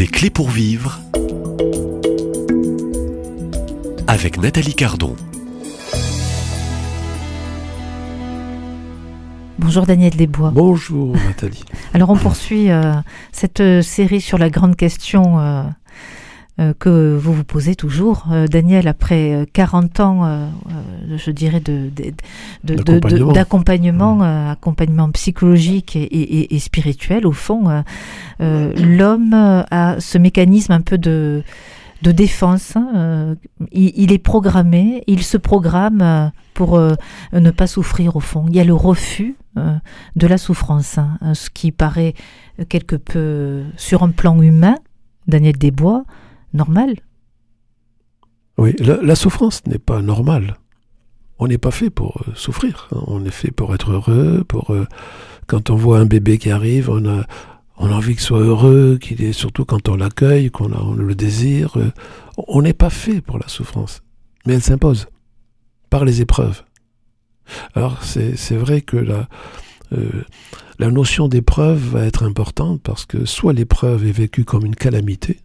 Des clés pour vivre avec Nathalie Cardon. Bonjour Daniel Desbois. Bonjour Nathalie. Alors on poursuit euh, cette euh, série sur la grande question euh, euh, que vous vous posez toujours. Euh, Daniel, après euh, 40 ans, euh, euh, je dirais, de- de- D'accompagnement. euh, accompagnement psychologique et, et- et spirituel, au fond, euh, euh, l'homme euh, a ce mécanisme un peu de, de défense. hein, euh, il, il est programmé, il se programme euh, pour euh, ne pas souffrir, au fond. Il y a le refus euh, de la souffrance, hein, ce qui paraît quelque peu euh, sur un plan humain, Daniel Desbois, normal. Oui, la, souffrance n'est pas normale. On n'est pas fait pour euh, souffrir. hein. On est fait pour être heureux. Pour euh, quand on voit un bébé qui arrive, on a envie qu'il soit heureux, qu'il est surtout quand on l'accueille, qu'on le désire. euh, on n'est pas fait pour la souffrance, mais elle s'impose par les épreuves. Alors c'est vrai que la la notion d'épreuve va être importante parce que soit l'épreuve est vécue comme une calamité,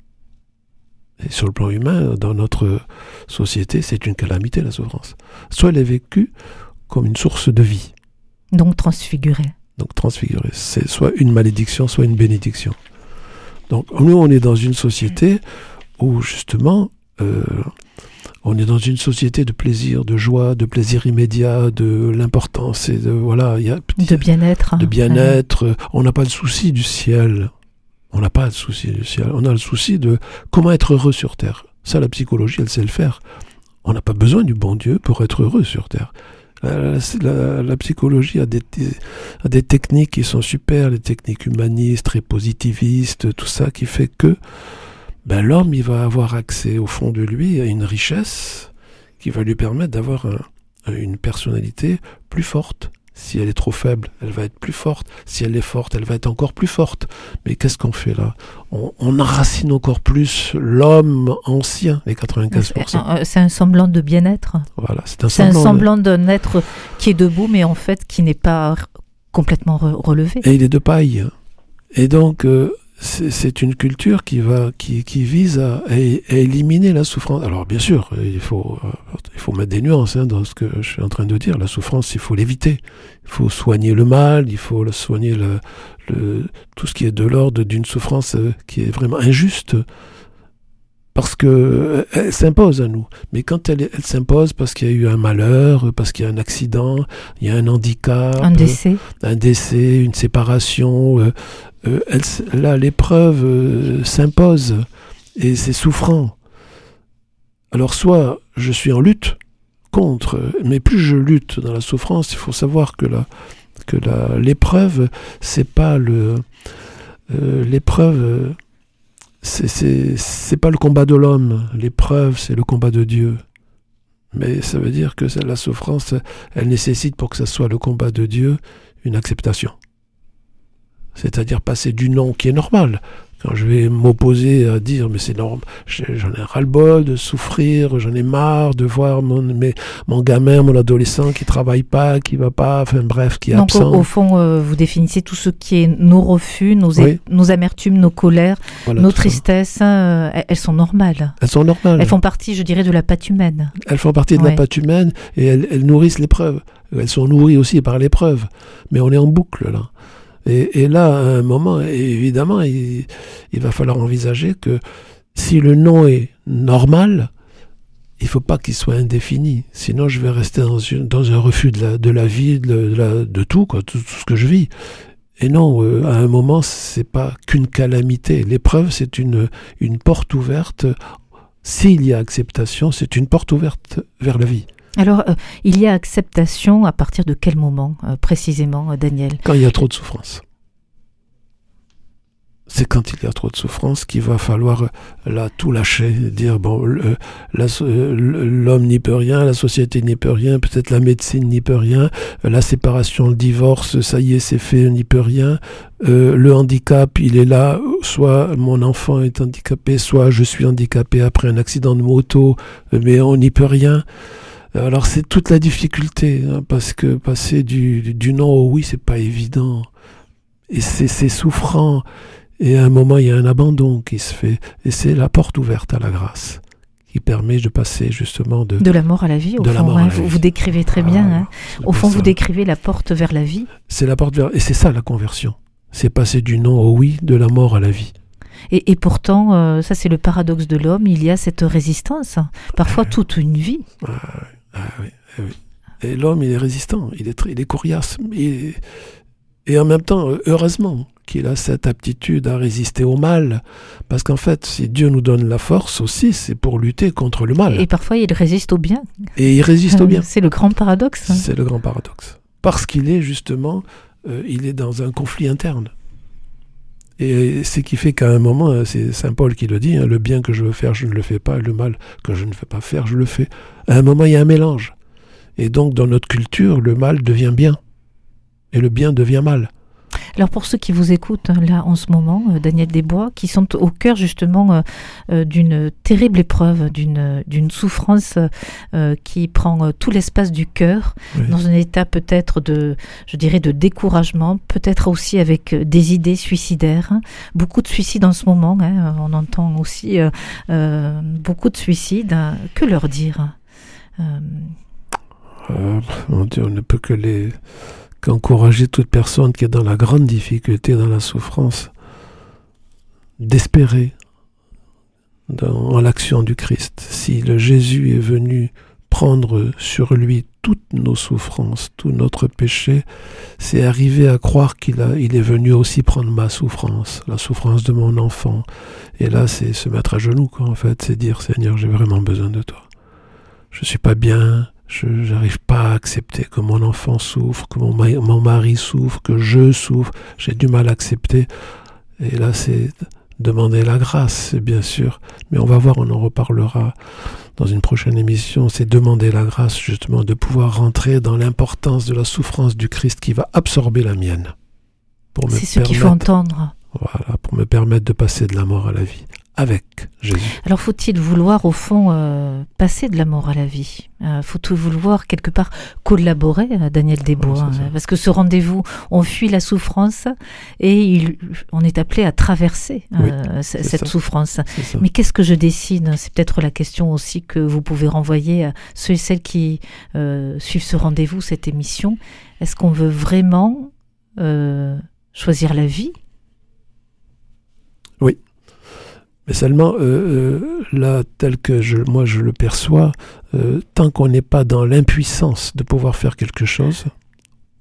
et sur le plan humain, dans notre société, c'est une calamité la souffrance. Soit elle est vécue comme une source de vie, Donc transfiguré. donc transfigurée. C'est soit une malédiction, soit une bénédiction. Donc nous, on est dans une société où justement, euh, on est dans une société de plaisir, de joie, de plaisir immédiat, de l'importance et de voilà, il y a De bien-être. de bien-être. On n'a pas le souci du ciel. On n'a pas le souci du ciel. On a le souci de comment être heureux sur Terre. Ça, la psychologie, elle sait le faire. On n'a pas besoin du bon Dieu pour être heureux sur Terre. La, psychologie a des, techniques qui sont super, les techniques humanistes et positivistes, tout ça qui fait que ben, l'homme, il va avoir accès au fond de lui à une richesse qui va lui permettre d'avoir un- une personnalité plus forte. Si elle est trop faible, elle va être plus forte. Si elle est forte, elle va être encore plus forte. Mais qu'est-ce qu'on fait là? On, on enracine encore plus l'homme ancien, les 95%. Euh, C'est un semblant de bien-être. Voilà, c'est un C'est un semblant. semblant d'un être qui est debout, mais en fait qui n'est pas complètement re- relevé. Et il est de paille. Et donc, euh, c'est une culture qui, va, qui, qui vise à, à é- à éliminer la souffrance. Alors, bien sûr, il faut, euh, il faut mettre des nuances hein, dans ce que je suis en train de dire. La souffrance, il faut l'éviter. Il faut soigner le mal, il faut soigner le, le- tout ce qui est de l'ordre d'une souffrance euh, qui est vraiment injuste. Parce que euh, elle s'impose à nous. Mais quand elle, elle s'impose parce qu'il y a eu un malheur, parce qu'il y a un accident, il y a un handicap, Un décès. un décès, une séparation. Euh, elle là, l'épreuve euh, s'impose et c'est souffrant. Alors soit je suis en lutte contre, mais plus je lutte dans la souffrance, il faut savoir que la que l'épreuve c'est pas le euh, l'épreuve c'est pas le combat de l'homme, l'épreuve c'est le combat de Dieu. Mais ça veut dire que la souffrance, elle nécessite pour que ce soit le combat de Dieu une acceptation. C'est-à-dire passer du non qui est normal. Quand je vais m'opposer à dire mais c'est normal, j'en ai ras-le-bol de souffrir, j'en ai marre de voir mon, mes- mon gamin, mon adolescent qui travaille pas, qui va pas, enfin bref, qui est Donc au, absent. au fond, euh, vous définissez tout ce qui est nos refus, nos, Oui. nos amertumes, nos colères, Voilà, nos tristesses. hein, euh, elles sont normales. Elles sont normales. Elles font partie, je dirais, de la patte humaine. Elles font partie de Ouais. la pâte humaine et elles, elles nourrissent l'épreuve. Elles sont nourries aussi par l'épreuve. Mais on est en boucle là. Et, là, à un moment, évidemment, il, va falloir envisager que si le non est normal, il faut pas qu'il soit indéfini. Sinon, je vais rester dans, un refus de la, de la vie, de, la- de tout, quoi, tout ce que je vis. Et non, euh, à un moment, c'est pas qu'une calamité. L'épreuve, c'est une, une porte ouverte. S'il y a acceptation, c'est une porte ouverte vers la vie. Alors, euh, il y a acceptation à partir de quel moment, euh, précisément, euh, Daniel? Quand il y a trop de souffrance. C'est quand il y a trop de souffrance qu'il va falloir là tout lâcher, dire bon, l'homme n'y peut rien, la société n'y peut rien, peut-être la médecine n'y peut rien, la séparation, le divorce, ça y est, c'est fait, on n'y peut rien. Le handicap, il est là, soit mon enfant est handicapé, soit je suis handicapé après un accident de moto, mais on n'y peut rien. Alors c'est toute la difficulté, hein, parce que passer du, du non au oui, c'est pas évident. Et c'est souffrant. Et à un moment, il y a un abandon qui se fait. Et c'est la porte ouverte à la grâce qui permet de passer justement de... De la mort à la vie, au De la fond. hein. la vous, vie. vous décrivez très bien. Ah, hein. c'est Au fond, ça. vous décrivez la porte vers la vie. C'est la porte vers... Et c'est ça la conversion. C'est passer du non au oui, de la mort à la vie. Et, et pourtant, euh, ça c'est le paradoxe de l'homme, il y a cette résistance. Parfois toute une vie. Ah oui, ah oui. Et l'homme, il est résistant, il est, très- il est coriace. Et, et en même temps, heureusement qu'il a cette aptitude à résister au mal. Parce qu'en fait, si Dieu nous donne la force aussi, c'est pour lutter contre le mal. Et parfois il résiste au bien. Et il résiste au bien. C'est le grand paradoxe. hein. C'est le grand paradoxe. Parce qu'il est justement, euh, il est dans un conflit interne. Et c'est qui fait qu'à un moment, euh, c'est Saint Paul qui le dit, hein, le bien que je veux faire, je ne le fais pas, et le mal que je ne veux pas faire, je le fais. À un moment, il y a un mélange. Et donc, dans notre culture, le mal devient bien. Et le bien devient mal. Alors pour ceux qui vous écoutent hein, là en ce moment, euh, Daniel Desbois, qui sont au cœur justement euh, euh, d'une terrible épreuve, d'une d'une souffrance qui prend tout l'espace du cœur, Oui. dans un état peut-être de, je dirais, de découragement, peut-être aussi avec des idées suicidaires. hein. Beaucoup de suicides en ce moment, hein, on entend aussi euh, beaucoup de suicides. Que leur dire Euh, Euh, Dieu, on ne peut que les qu'encourager toute personne qui est dans la grande difficulté, dans la souffrance, d'espérer en l'action du Christ. Si le Jésus est venu prendre sur lui toutes nos souffrances, tout notre péché, c'est arriver à croire qu'il il est venu aussi prendre ma souffrance, la souffrance de mon enfant. Et là, c'est se mettre à genoux, quoi, en fait, c'est dire, Seigneur, j'ai vraiment besoin de toi. Je suis pas bien, je n'arrive pas à accepter que mon enfant souffre, que mon, ma- mon mari souffre, que je souffre. J'ai du mal à accepter. Et là, c'est demander la grâce, bien sûr. Mais on va voir, on en reparlera dans une prochaine émission. C'est demander la grâce, justement, de pouvoir rentrer dans l'importance de la souffrance du Christ qui va absorber la mienne. C'est ce qu'il faut entendre. Voilà, pour me permettre de passer de la mort à la vie. Avec Jésus. Alors faut-il vouloir au fond euh, passer de la mort à la vie? Euh, Faut-il vouloir quelque part collaborer à Daniel Desbois hein, Parce que ce rendez-vous, on fuit la souffrance et il- on est appelé à traverser euh, cette ça. souffrance. Mais qu'est-ce que je décide? C'est peut-être la question aussi que vous pouvez renvoyer à ceux et celles qui euh, suivent ce rendez-vous, cette émission. Est-ce qu'on veut vraiment euh, choisir la vie? Mais seulement, euh, euh, là, tel que je, moi je le perçois, euh, tant qu'on n'est pas dans l'impuissance de pouvoir faire quelque chose,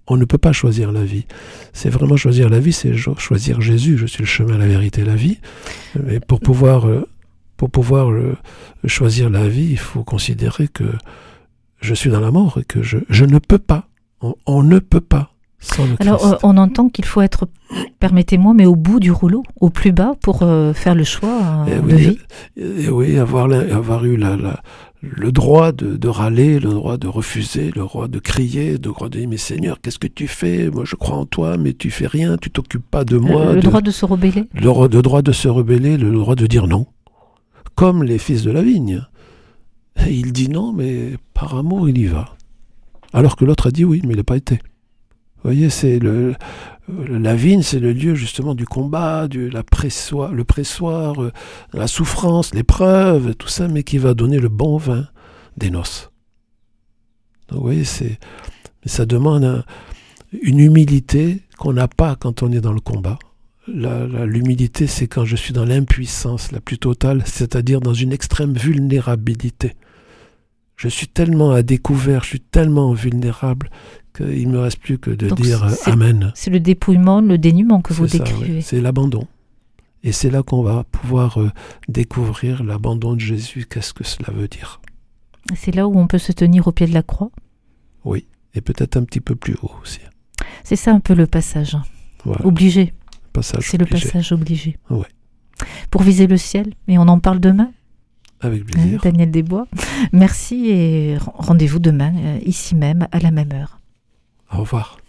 on ne peut pas choisir la vie. C'est vraiment choisir la vie, c'est choisir Jésus. Je suis le chemin, la vérité, la vie. Mais pour pouvoir, euh, pour pouvoir euh, choisir la vie, il faut considérer que je suis dans la mort et que je, je ne peux pas. On, on ne peut pas Alors, euh, on entend qu'il faut être, permettez-moi, mais au bout du rouleau, au plus bas, pour euh, faire le choix euh, Eh de oui, vie. Et oui, avoir, eu la, la- le droit de, de râler, le droit de refuser, le droit de crier, le droit de dire Mais Seigneur, qu'est-ce que tu fais? Moi, je crois en toi, mais tu fais rien, tu t'occupes pas de moi. le, le de- droit de se rebeller? le, le droit de se rebeller, le droit de dire non. Comme les fils de la vigne. Et il dit non, mais par amour, il y va. Alors que l'autre a dit oui, mais il n'a pas été. Vous voyez, c'est le, la vigne, c'est le lieu justement du combat, du, la pressoir, le pressoir, euh, la souffrance, l'épreuve, tout ça, mais qui va donner le bon vin des noces. Donc, vous voyez, c'est, ça demande un- une humilité qu'on n'a pas quand on est dans le combat. L'humilité, c'est quand je suis dans l'impuissance la plus totale, c'est-à-dire dans une extrême vulnérabilité. Je suis tellement à découvert, je suis tellement vulnérable qu'il ne me reste plus que de Donc, dire Amen. C'est le dépouillement, le dénuement que vous décrivez. C'est l'abandon. Et c'est là qu'on va pouvoir euh, découvrir l'abandon de Jésus. Qu'est-ce que cela veut dire? C'est là où on peut se tenir au pied de la croix. Oui. Et peut-être un petit peu plus haut aussi. C'est ça un peu le passage. Voilà. Obligé. Passage C'est le passage obligé. Ouais. Pour viser le ciel. Et on en parle demain, Avec hein, plaisir. Daniel Desbois. Merci et rendez-vous demain, euh, ici même, à la même heure. Au revoir.